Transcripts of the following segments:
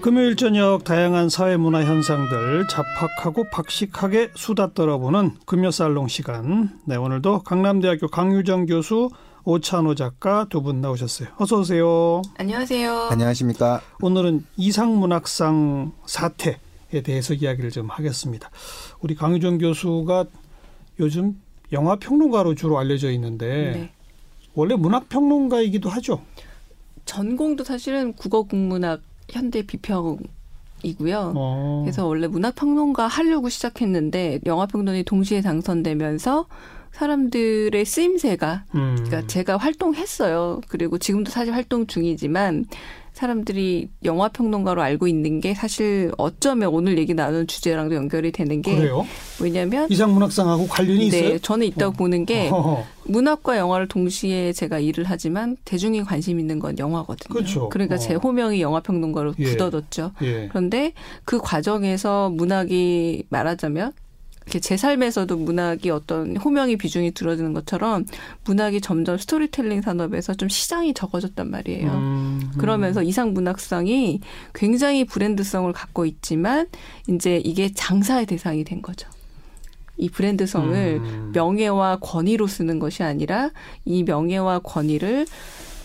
금요일 저녁 다양한 사회문화 현상들 잡학하고 박식하게 수다 떨어보는 금요살롱 시간. 네, 오늘도 강남대학교 강유정 교수, 오찬호 작가 두 분 나오셨어요. 어서 오세요. 안녕하세요. 안녕하십니까. 오늘은 이상문학상 사태에 대해서 이야기를 좀 하겠습니다. 우리 강유정 교수가 요즘 영화 평론가로 주로 알려져 있는데 네. 원래 문학 평론가이기도 하죠. 전공도 사실은 국어 국문학 현대 비평 이고요. 어. 그래서 원래 문학 평론가 하려고 시작했는데 영화 평론이 동시에 당선되면서 사람들의 쓰임새가 음. 그러니까 제가 활동했어요. 그리고 지금도 사실 활동 중이지만 사람들이 영화 평론가로 알고 있는 게 사실 어쩌면 오늘 얘기 나누는 주제랑도 연결이 되는 게 그래요? 뭐냐면 이상문학상하고 관련이 네, 있어요? 저는 있다고 어. 보는 게 문학과 영화를 동시에 제가 일을 하지만 대중이 관심 있는 건 영화거든요. 그렇죠. 그러니까 어. 제 호명이 영화 평론가로 예. 굳어뒀죠. 예. 그런데 그 과정에서 문학이 말하자면 이렇게 제 삶에서도 문학이 어떤 호명의 비중이 줄어드는 것처럼 문학이 점점 스토리텔링 산업에서 좀 시장이 적어졌단 말이에요. 음, 음. 그러면서 이상 문학상이 굉장히 브랜드성을 갖고 있지만 이제 이게 장사의 대상이 된 거죠. 이 브랜드성을 음. 명예와 권위로 쓰는 것이 아니라 이 명예와 권위를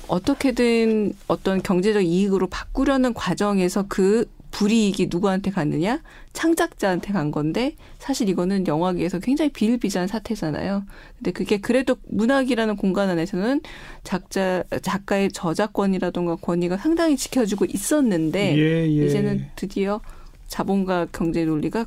어떻게든 어떤 경제적 이익으로 바꾸려는 과정에서 그 불이익이 누구한테 갔느냐? 창작자한테 간 건데 사실 이거는 영화계에서 굉장히 비일비재한 사태잖아요. 근데 그게 그래도 문학이라는 공간 안에서는 작자 작가의 저작권이라던가 권위가 상당히 지켜지고 있었는데 예, 예. 이제는 드디어 자본과 경제 논리가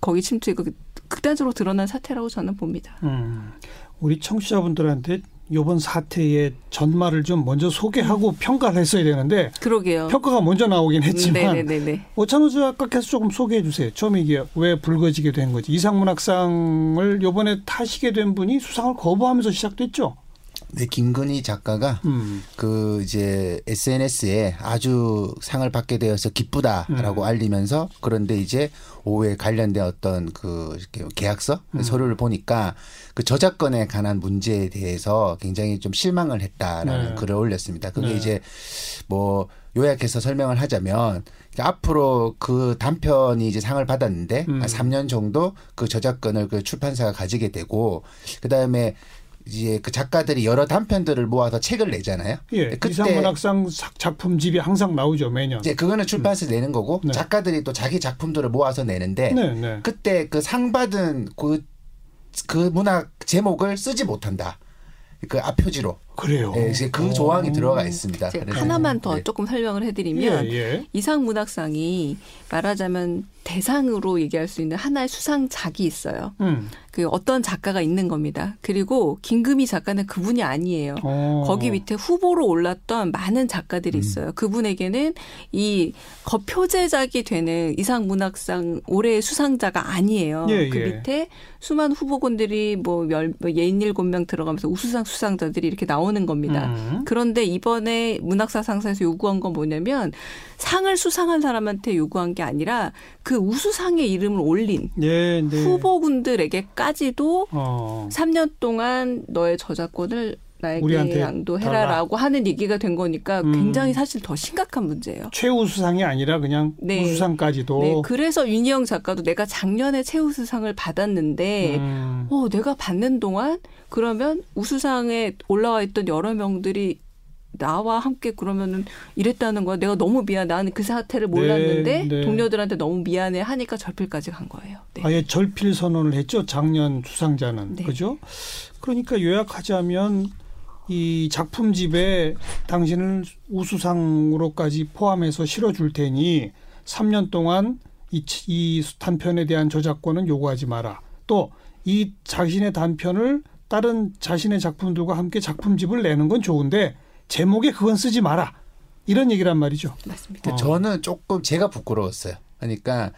거기 침투가 극단적으로 드러난 사태라고 저는 봅니다. 음, 우리 청취자분들한테 요번 사태의 전말을 좀 먼저 소개하고 평가를 했어야 되는데 그러게요. 평가가 먼저 나오긴 했지만 네네네. 오찬호 작가께서 조금 소개해 주세요. 처음 이게 왜 불거지게 된 거지? 이상문학상을 요번에 타시게 된 분이 수상을 거부하면서 시작됐죠. 네, 김근희 작가가 음. 그 이제 SNS에 아주 상을 받게 되어서 기쁘다라고 음. 알리면서 그런데 이제 오후에 관련된 어떤 그 계약서 음. 서류를 보니까 그 저작권에 관한 문제에 대해서 굉장히 좀 실망을 했다라는 네. 글을 올렸습니다. 그게 네. 이제 뭐 요약해서 설명을 하자면 앞으로 그 단편이 이제 상을 받았는데 음. 한 3년 정도 그 저작권을 그 출판사가 가지게 되고 그다음에 이제 그 작가들이 여러 단편들을 모아서 책을 내잖아요. 예. 그때 이상문학상 작품집이 항상 나오죠 매년. 이제 그거는 출판사에 음. 내는 거고 네. 작가들이 또 자기 작품들을 모아서 내는데 네, 네. 그때 그 상 받은 그, 그 문학 제목을 쓰지 못한다. 그 앞표지로. 그래요. 네, 그 조항이 들어가 있습니다. 하나만 더 네. 조금 설명을 해드리면 예, 예. 이상 문학상이 말하자면 대상으로 얘기할 수 있는 하나의 수상작이 있어요. 음. 그 어떤 작가가 있는 겁니다. 그리고 김금희 작가는 그분이 아니에요. 오. 어. 거기 밑에 후보로 올랐던 많은 작가들이 음. 있어요. 음. 그분에게는 이 거표제작이 되는 이상 문학상 올해의 수상자가 아니에요. 예, 그 예. 밑에 수많은 후보군들이 뭐 열, 뭐 예일곱 명 들어가면서 우수상 수상자들이 이렇게 나오 는 겁니다. 음. 그런데 이번에 문학사 상사에서 요구한 건 뭐냐면 상을 수상한 사람한테 요구한 게 아니라 그 우수상의 이름을 올린 네, 네. 후보군들에게까지도 어. 3년 동안 너의 저작권을 나에게 양도해라라고 하는 얘기가 된 거니까 음. 굉장히 사실 더 심각한 문제예요. 최우수상이 아니라 그냥 네. 우수상까지도. 네. 그래서 윤희영 작가도 내가 작년에 최우수상을 받았는데 음. 어 내가 받는 동안 그러면 우수상에 올라와 있던 여러 명들이 나와 함께 그러면은 이랬다는 거야. 내가 너무 미안. 나는 그 사태를 몰랐는데 네, 네. 동료들한테 너무 미안해 하니까 절필까지 간 거예요. 네. 아예 절필 선언을 했죠. 작년 수상자는 네. 그죠? 그러니까 요약하자면 이 작품집에 당신을 우수상으로까지 포함해서 실어줄 테니 3년 동안 이, 이 단편에 대한 저작권은 요구하지 마라. 또 이 자신의 단편을 다른 자신의 작품들과 함께 작품집을 내는 건 좋은데 제목에 그건 쓰지 마라. 이런 얘기란 말이죠. 맞습니다. 어. 저는 조금 제가 부끄러웠어요. 그러니까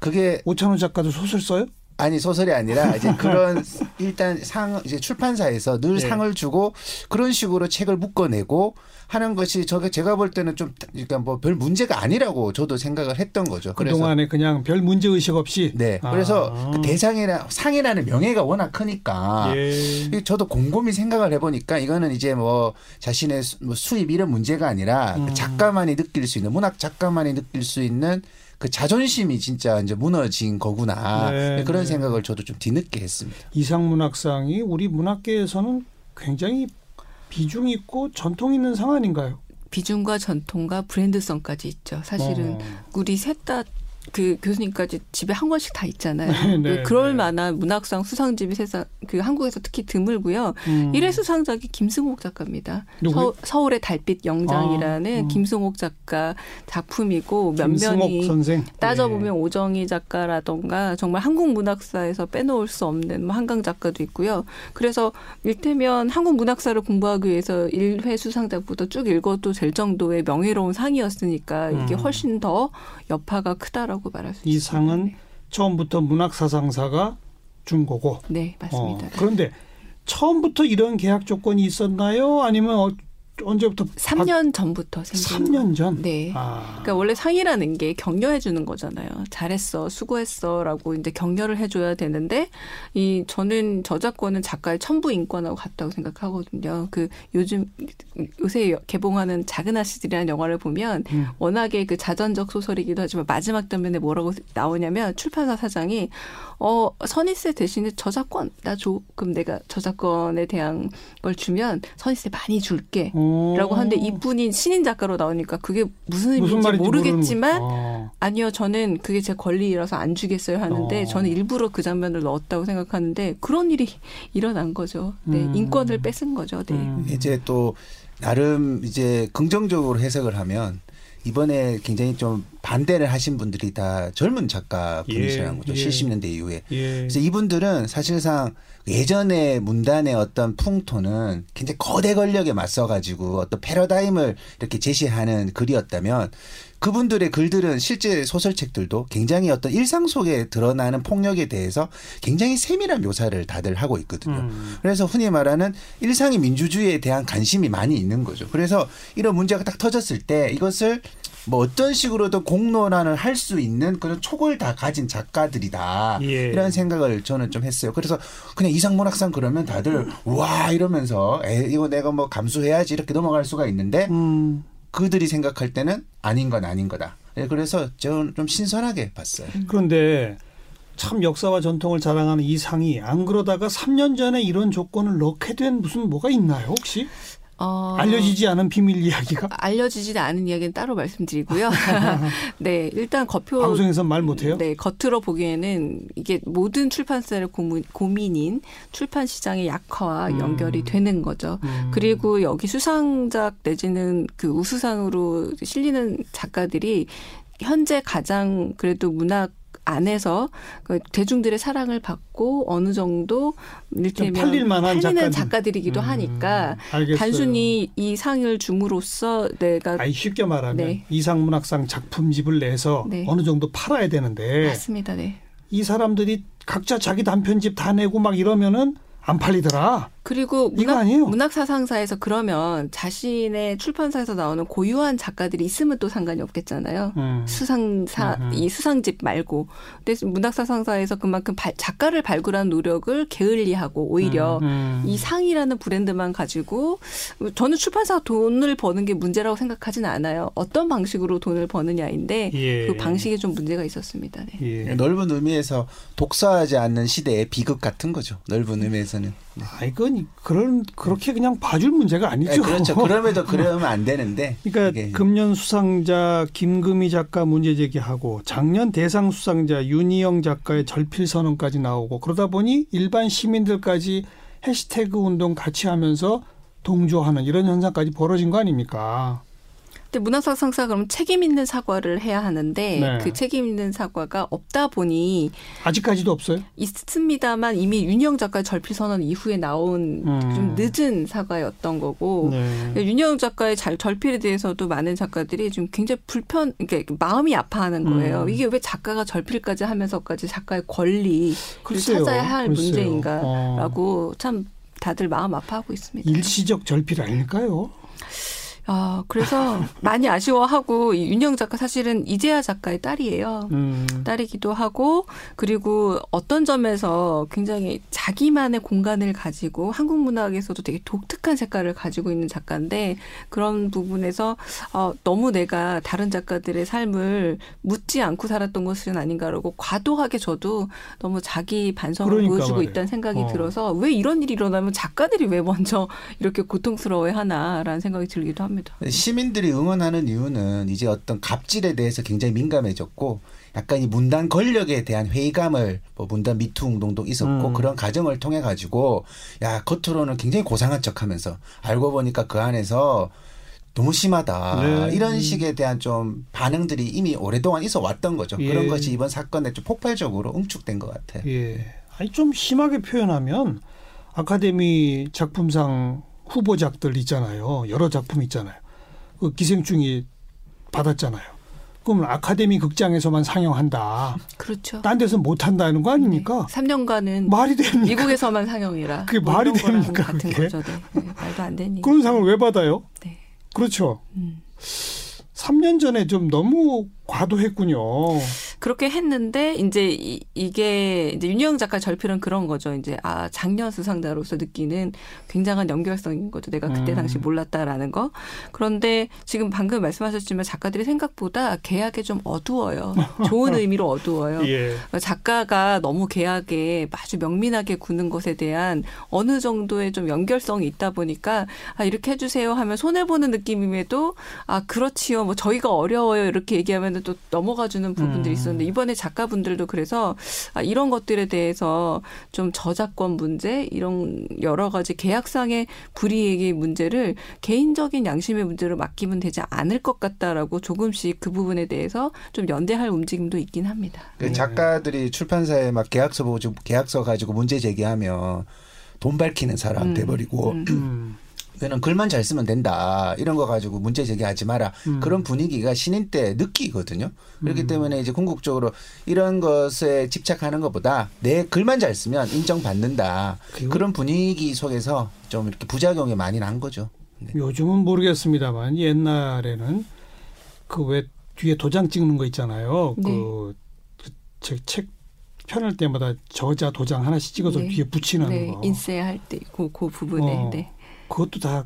그게 오찬호 작가도 소설 써요? 아니 소설이 아니라 이제 그런 일단 상 이제 출판사에서 늘 네. 상을 주고 그런 식으로 책을 묶어내고 하는 것이 저게 제가 볼 때는 좀 그러니까 뭐 별 문제가 아니라고 저도 생각을 했던 거죠. 그 동안에 그냥 별 문제 의식 없이. 네. 그래서 아. 그 대상이나 상이라는 명예가 워낙 크니까 예. 저도 곰곰이 생각을 해보니까 이거는 이제 뭐 자신의 뭐 수입 이런 문제가 아니라 그 음. 작가만이 느낄 수 있는 문학 작가만이 느낄 수 있는 그 자존심이 진짜 이제 무너진 거구나 네, 그런 네. 생각을 저도 좀 뒤늦게 했습니다. 이상문학상이 우리 문학계에서는 굉장히 비중 있고 전통 있는 상 아닌가요? 비중과 전통과 브랜드성까지 있죠. 사실은 어. 우리 셋 다 그 교수님까지 집에 한 권씩 다 있잖아요. 네, 네, 그럴 네. 만한 문학상 수상집이 세상 그 한국에서 특히 드물고요. 음. 1회 수상작이 김승옥 작가입니다. 서, 서울의 달빛 영장이라는 아, 음. 김승옥 작가 작품이고 몇면이 따져보면 네. 오정희 작가라던가 정말 한국 문학사에서 빼놓을 수 없는 뭐 한강 작가도 있고요. 그래서 일테면 한국 문학사를 공부하기 위해서 1회 수상작부터 쭉 읽어도 될 정도의 명예로운 상이었으니까 이게 음. 훨씬 더 여파가 크다라고 말할 수 있습니다. 이 상은 네. 처음부터 문학사상사가 준 거고. 네, 맞습니다. 어, 그런데 처음부터 이런 계약 조건이 있었나요? 아니면 어, 언제부터 3년 전부터 생긴 3년 전. 네. 아. 그러니까 원래 상이라는 게 격려해 주는 거잖아요. 잘했어, 수고했어라고 이제 격려를 해줘야 되는데 이 저는 저작권은 작가의 천부 인권하고 같다고 생각하거든요. 그 요즘 요새 개봉하는 작은 아씨들이라는 영화를 보면 음. 워낙에 그 자전적 소설이기도 하지만 마지막 단면에 뭐라고 나오냐면 출판사 사장이 어 선의세 대신에 저작권 나 줘. 그럼 내가 저작권에 대한 걸 주면 선의세 많이 줄게. 오. 라고 하는데 이분이 신인 작가로 나오니까 그게 무슨 의미인지 모르겠지만 아. 아니요 저는 그게 제 권리라서 안 주겠어요 하는데 어. 저는 일부러 그 장면을 넣었다고 생각하는데 그런 일이 일어난 거죠. 네 음. 인권을 뺏은 거죠. 네. 음. 이제 또 나름 이제 긍정적으로 해석을 하면 이번에 굉장히 좀 반대를 하신 분들이 다 젊은 작가 분이시라는 예, 거죠. 예. 70년대 이후에. 예. 그래서 이분들은 사실상 예전의 문단의 어떤 풍토는 굉장히 거대 권력에 맞서 가지고 어떤 패러다임을 이렇게 제시하는 글이었다면 그분들의 글들은 실제 소설책들도 굉장히 어떤 일상 속에 드러나는 폭력에 대해서 굉장히 세밀한 묘사를 다들 하고 있거든요. 음. 그래서 흔히 말하는 일상의 민주주의에 대한 관심이 많이 있는 거죠. 그래서 이런 문제가 딱 터졌을 때 이것을 뭐 어떤 식으로든 공론화를 할 수 있는 그런 촉을 다 가진 작가들이다 예. 이런 생각을 저는 좀 했어요. 그래서 그냥 이상문학상 그러면 다들 와 이러면서 에 이거 내가 뭐 감수해야지 이렇게 넘어갈 수가 있는데 음. 그들이 생각할 때는 아닌 건 아닌 거다. 예, 그래서 저는 좀 신선하게 봤어요. 그런데 참 역사와 전통을 자랑하는 이 상이 안 그러다가 3년 전에 이런 조건을 넣게 된 무슨 뭐가 있나요 혹시? 어, 알려지지 않은 비밀 이야기가? 알려지지 않은 이야기는 따로 말씀드리고요. 네, 일단 겉표 방송에서 말 못해요. 네, 겉으로 보기에는 이게 모든 출판사의 고민, 고민인 출판 시장의 약화와 음. 연결이 되는 거죠. 음. 그리고 여기 수상작 내지는 그 우수상으로 실리는 작가들이 현재 가장 그래도 문학 안에서 그 대중들의 사랑을 받고 어느 정도 이를테면 팔릴 만한 팔리는 작가들 이기도 음, 하니까 알겠어요. 단순히 이 상을 줌으로써 내가 아니 쉽게 말하면 네. 이상문학상 작품집을 내서 네. 어느 정도 팔아야 되는데 맞습니다. 네. 이 사람들이 각자 자기 단편집 다 내고 막 이러면은 안 팔리더라. 그리고 문학, 문학사상사에서 그러면 자신의 출판사에서 나오는 고유한 작가들이 있으면 또 상관이 없겠잖아요. 음. 수상사, 음. 이 수상집 말고. 근데 문학사상사에서 그만큼 발, 작가를 발굴한 노력을 게을리하고 오히려 음. 음. 이 상이라는 브랜드만 가지고 저는 출판사가 돈을 버는 게 문제라고 생각하지는 않아요. 어떤 방식으로 돈을 버느냐인데 예. 그 방식에 좀 문제가 있었습니다. 네. 예. 넓은 의미에서 독서하지 않는 시대의 비극 같은 거죠. 넓은 의미에서. 대해서는. 네. 아, 이건 그런 그렇게 그냥 봐줄 문제가 아니죠. 네, 그렇죠. 그럼에도 그러면 안 되는데. 그러니까 이게. 금년 수상자 김금희 작가 문제 제기하고 작년 대상 수상자 윤희영 작가의 절필 선언까지 나오고 그러다 보니 일반 시민들까지 해시태그 운동 같이 하면서 동조하는 이런 현상까지 벌어진 거 아닙니까? 근데 문학사 상사 그러면 책임 있는 사과를 해야 하는데 네. 그 책임 있는 사과가 없다 보니 아직까지도 없어요? 있습니다만 이미 윤영 작가 절필 선언 이후에 나온 음. 좀 늦은 사과였던 거고 네. 윤영 작가의 잘 절필에 대해서도 많은 작가들이 좀 굉장히 불편, 그러니까 마음이 아파하는 거예요. 음. 이게 왜 작가가 절필까지 하면서까지 작가의 권리를 찾아야 할 글쎄요. 문제인가라고 어. 참 다들 마음 아파하고 있습니다. 일시적 절필 아닐까요? 아, 그래서 많이 아쉬워하고 이 윤영 작가 사실은 이재하 작가의 딸이에요. 음. 딸이기도 하고 그리고 어떤 점에서 굉장히 자기만의 공간을 가지고 한국 문학에서도 되게 독특한 색깔을 가지고 있는 작가인데 그런 부분에서 어, 너무 내가 다른 작가들의 삶을 묻지 않고 살았던 것은 아닌가라고 과도하게 저도 너무 자기 반성을 그러니까 보여주고 말이에요. 있다는 생각이 어. 들어서 왜 이런 일이 일어나면 작가들이 왜 먼저 이렇게 고통스러워해 하나라는 생각이 들기도 합니다. 합니다. 시민들이 응원하는 이유는 이제 어떤 갑질에 대해서 굉장히 민감해졌고 약간 이 문단 권력에 대한 회의감을 뭐 문단 미투 운동도 있었고 음. 그런 과정을 통해 가지고 야 겉으로는 굉장히 고상한 척하면서 알고 보니까 그 안에서 너무 심하다 네. 이런 식에 대한 좀 반응들이 이미 오랫동안 있어 왔던 거죠. 예. 그런 것이 이번 사건에 좀 폭발적으로 응축된 것 같아요. 예. 아니 좀 심하게 표현하면 아카데미 작품상 후보작들 있잖아요. 여러 작품 있잖아요. 그 기생충이 받았잖아요. 그럼 아카데미 극장에서만 상영한다. 그렇죠. 딴 데서 못 한다는 거 아닙니까? 네. 3년간은 말이 됩니까? 미국에서만 상영이라. 그게 뭐 말이 됩니까? 같은 그게? 거죠. 네. 네. 말도 안 되니. 그런 상을 왜 받아요? 네. 그렇죠. 음. 3년 전에 좀 너무 과도했군요. 그렇게 했는데 이제 이, 이게 이제 윤영 작가 절필은 그런 거죠. 이제 아 작년 수상자로서 느끼는 굉장한 연결성인 거죠. 내가 그때 음. 당시 몰랐다라는 거. 그런데 지금 방금 말씀하셨지만 작가들이 생각보다 계약에 좀 어두워요. 좋은 의미로 어두워요. 예. 작가가 너무 계약에 아주 명민하게 구는 것에 대한 어느 정도의 좀 연결성이 있다 보니까 아 이렇게 해주세요 하면 손해 보는 느낌임에도 아 그렇지요. 뭐 저희가 어려워요 이렇게 얘기하면 또 넘어가주는 부분들이 음. 있었는데 이번에 작가분들도 그래서 아, 이런 것들에 대해서 좀 저작권 문제 이런 여러 가지 계약상의 불이익의 문제를 개인적인 양심의 문제로 맡기면 되지 않을 것 같다라고 조금씩 그 부분에 대해서 좀 연대할 움직임도 있긴 합니다. 그 네. 작가들이 출판사에 막 계약서 보고 계약서 가지고 문제 제기하면 돈 밝히는 사람 음. 돼버리고 음. 음. 이거는 글만 잘 쓰면 된다. 이런 거 가지고 문제 제기하지 마라. 음. 그런 분위기가 신인 때 느끼거든요. 그렇기 음. 때문에 이제 궁극적으로 이런 것에 집착하는 것보다 내 글만 잘 쓰면 인정받는다. 그런 분위기 속에서 좀 이렇게 부작용이 많이 난 거죠. 네. 요즘은 모르겠습니다만 옛날에는 그 왜 뒤에 도장 찍는 거 있잖아요. 네. 그, 그책 편할 때마다 저자 도장 하나씩 찍어서 네. 뒤에 붙이는 네. 거. 인쇄할 때 그 그 부분에 어. 네. 그것도 다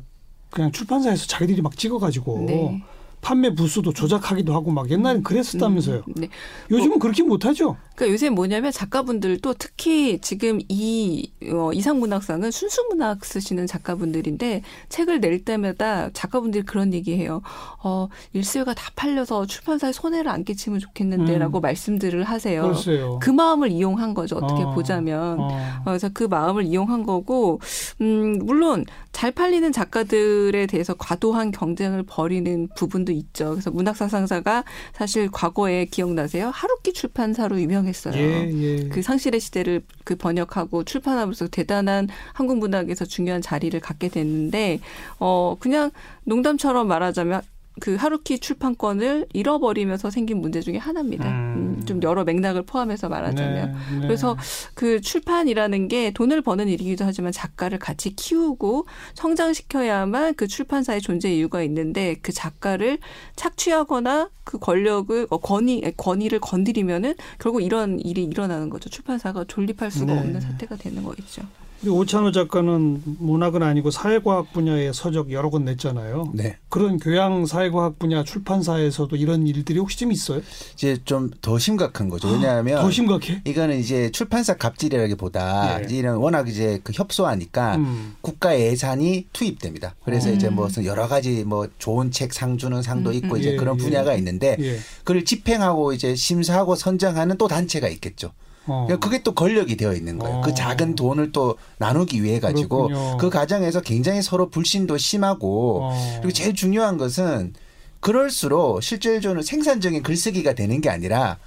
그냥 출판사에서 자기들이 막 찍어가지고 네. 판매 부수도 조작하기도 하고 막 옛날엔 그랬었다면서요. 음, 네. 요즘은 뭐, 그렇게 못하죠. 그러니까 요새 뭐냐면 작가분들도 특히 지금 이 어, 이상문학상은 순수문학 쓰시는 작가분들인데 책을 낼 때마다 작가분들이 그런 얘기해요. 어, 일수가 다 팔려서 출판사에 손해를 안 끼치면 좋겠는데라고 음. 말씀들을 하세요. 글쎄요. 그 마음을 이용한 거죠. 어떻게 어. 보자면. 어. 그래서 그 마음을 이용한 거고 음, 물론 잘 팔리는 작가들에 대해서 과도한 경쟁을 벌이는 부분도 있죠. 그래서 문학사상사가 사실 과거에 기억나세요? 하루키 출판사로 유명 유명했어요. 예, 예. 그 상실의 시대를 그 번역하고 출판하면서 대단한 한국 문학에서 중요한 자리를 갖게 됐는데 어 그냥 농담처럼 말하자면 그 하루키 출판권을 잃어버리면서 생긴 문제 중에 하나입니다. 음. 음, 좀 여러 맥락을 포함해서 말하자면. 네, 네. 그래서 그 출판이라는 게 돈을 버는 일이기도 하지만 작가를 같이 키우고 성장시켜야만 그 출판사의 존재 이유가 있는데 그 작가를 착취하거나 그 권력을 어, 권위 권위를 건드리면은 결국 이런 일이 일어나는 거죠. 출판사가 존립할 수가 네. 없는 사태가 되는 거겠죠. 오찬호 작가는 문학은 아니고 사회과학 분야의 서적 여러 권 냈잖아요. 네. 그런 교양 사회과학 분야 출판사에서도 이런 일들이 혹시 좀 있어요? 이제 좀 더 심각한 거죠. 왜냐하면 더 심각해? 이거는 이제 출판사 갑질이라기보다 예. 이런 워낙 이제 그 협소하니까 음. 국가 예산이 투입됩니다. 그래서 음. 이제 뭐 여러 가지 뭐 좋은 책 상 주는 상도 음. 있고 음. 이제 예, 그런 예. 분야가 있는데 예. 그걸 집행하고 이제 심사하고 선정하는 또 단체가 있겠죠. 어. 그러니까 그게 또 권력이 되어 있는 거예요. 그 어. 그 작은 돈을 또 나누기 위해 가지고 그렇군요. 그 과정에서 굉장히 서로 불신도 심하고 어. 그리고 제일 중요한 것은 그럴수록 실질적으로 생산적인 글쓰기가 되는 게 아니라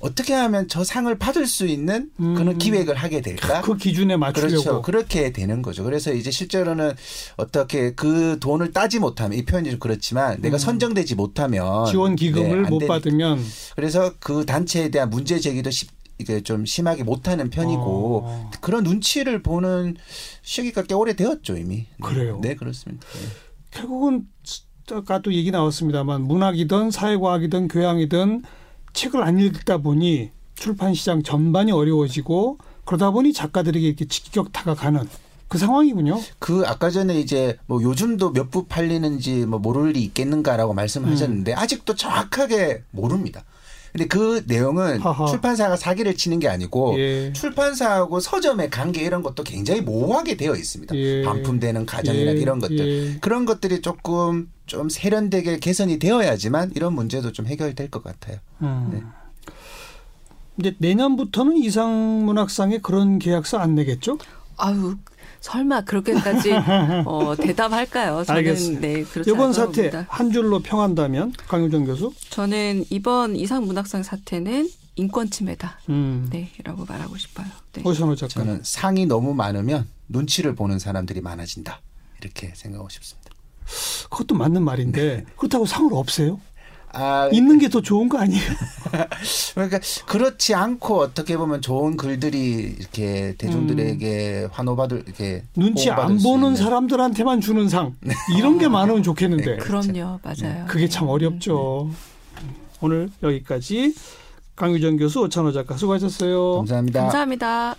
어떻게 하면 저 상을 받을 수 있는 그런 음. 기획을 하게 될까? 그 기준에 맞추려고. 그렇죠. 그렇게 되는 거죠. 그래서 이제 실제로는 어떻게 그 돈을 따지 못하면 이 표현이 좀 그렇지만 내가 음. 선정되지 못하면 지원 기금을 네, 못 되니까. 받으면 그래서 그 단체에 대한 문제 제기도 쉽 이게 좀 심하게 못하는 편이고 어. 그런 눈치를 보는 시기가 꽤 오래 되었죠 이미. 네. 그래요. 네 그렇습니다. 네. 결국은 아까도 얘기 나왔습니다만 문학이든 사회과학이든 교양이든 책을 안 읽다 보니 출판 시장 전반이 어려워지고 그러다 보니 작가들에게 이렇게 직격타가 가는 그 상황이군요. 그 아까 전에 이제 뭐 요즘도 몇 부 팔리는지 뭐 모를 일이 있겠는가라고 말씀하셨는데 음. 아직도 정확하게 모릅니다. 근데 그 내용은 하하. 출판사가 사기를 치는 게 아니고 예. 출판사하고 서점의 관계 이런 것도 굉장히 모호하게 되어 있습니다. 예. 반품되는 가정이나 예. 이런 것들 예. 그런 것들이 조금 좀 세련되게 개선이 되어야지만 이런 문제도 좀 해결될 것 같아요. 음. 네. 이제 내년부터는 이상문학상에 그런 계약서 안 내겠죠? 아유 설마 그렇게까지 어, 대답할까요? 저는 알겠습니다. 네, 그렇지 이번 사태 봅니다. 한 줄로 평한다면 강유정 교수? 저는 이번 이상 문학상 사태는 인권 침해다. 음. 네라고 말하고 싶어요. 네. 오션호 작가 저는 상이 너무 많으면 눈치를 보는 사람들이 많아진다. 이렇게 생각하고 싶습니다. 그것도 맞는 말인데 네. 그렇다고 상을 없애요? 아, 있는 게 더 좋은 거 아니에요? 그러니까 그렇지 않고 어떻게 보면 좋은 글들이 이렇게 대중들에게 음. 환호받을 이렇게 눈치 안 보는 사람들한테만 주는 상 네. 이런 게 많으면 좋겠는데. 네, 그렇죠. 그럼요, 맞아요. 그게 참 어렵죠. 네. 오늘 여기까지 강유정 교수, 오찬호 작가 수고하셨어요. 감사합니다. 감사합니다.